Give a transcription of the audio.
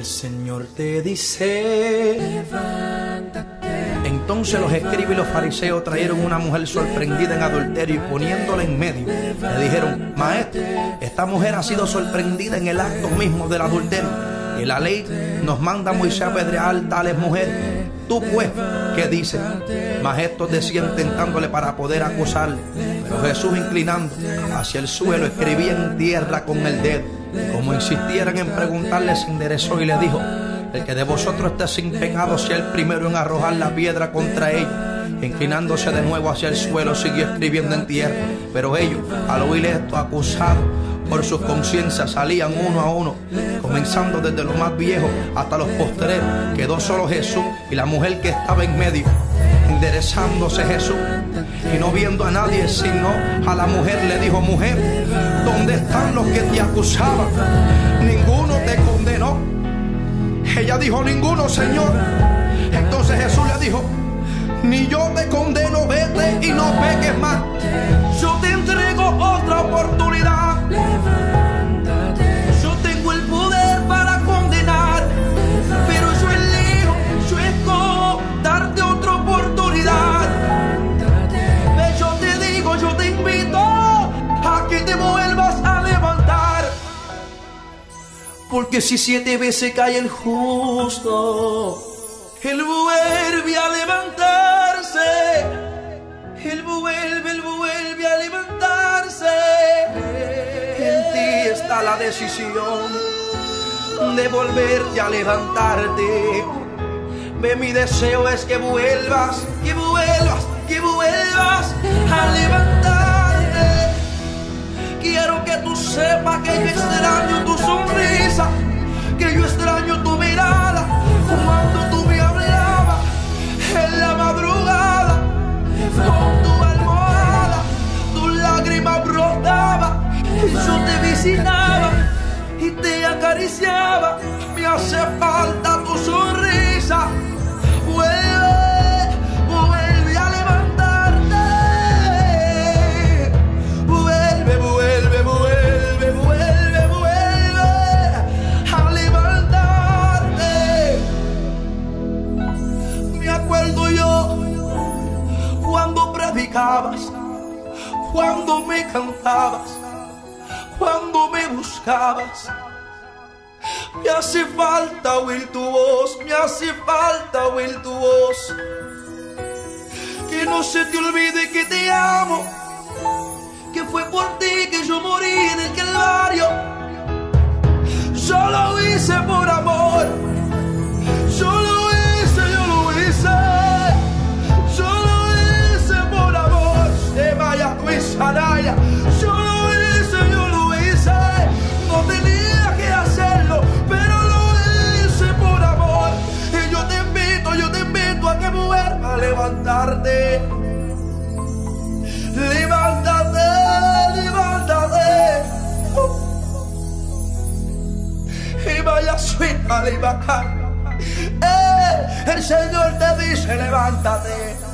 el Señor te dice, entonces los escribas y los fariseos trajeron una mujer sorprendida en adulterio y poniéndola en medio, le dijeron, maestro, esta mujer ha sido sorprendida en el acto mismo del adulterio. Y la ley nos manda a Moisés a apedrear tales mujeres. Tú pues, ¿qué dices? Mas estos decían tentándole para poder acusarle. Pero Jesús inclinando hacia el suelo escribía en tierra con el dedo. Como insistieran en preguntarle, se enderezó y le dijo, el que de vosotros esté sin pecado sea el primero en arrojar la piedra contra ella. Inclinándose de nuevo hacia el suelo, siguió escribiendo en tierra. Pero ellos, al oír esto, acusados por sus conciencias, salían uno a uno, comenzando desde lo más viejo hasta los postreros. Quedó solo Jesús y la mujer que estaba en medio. Enderezándose Jesús y no viendo a nadie, sino a la mujer, le dijo: Mujer, ¿dónde están los que te acusaban? Ninguno te condenó. Ella dijo, ninguno, Señor. Entonces Jesús le dijo, ni yo te condeno, vete y no peques más. Yo te Porque si siete veces cae el justo, él vuelve a levantarse. Él vuelve, él vuelve a levantarse. En ti está la decisión de volverte a levantarte. Ve, mi deseo es que vuelvas, que vuelvas, que vuelvas a levantarte. Quiero que tú sepas que yo extraño tu acariciaba. Me hace falta tu sonrisa. Vuelve, vuelve a levantarte. Vuelve, vuelve, vuelve, vuelve, vuelve a levantarte. Me acuerdo yo cuando predicabas, cuando me cantabas, cuando me buscabas. Me hace falta oír tu voz, me hace falta oír tu voz. Que no se te olvide que te amo, que fue por ti que yo morí en el Calvario. Eh, el Señor te dice, levántate.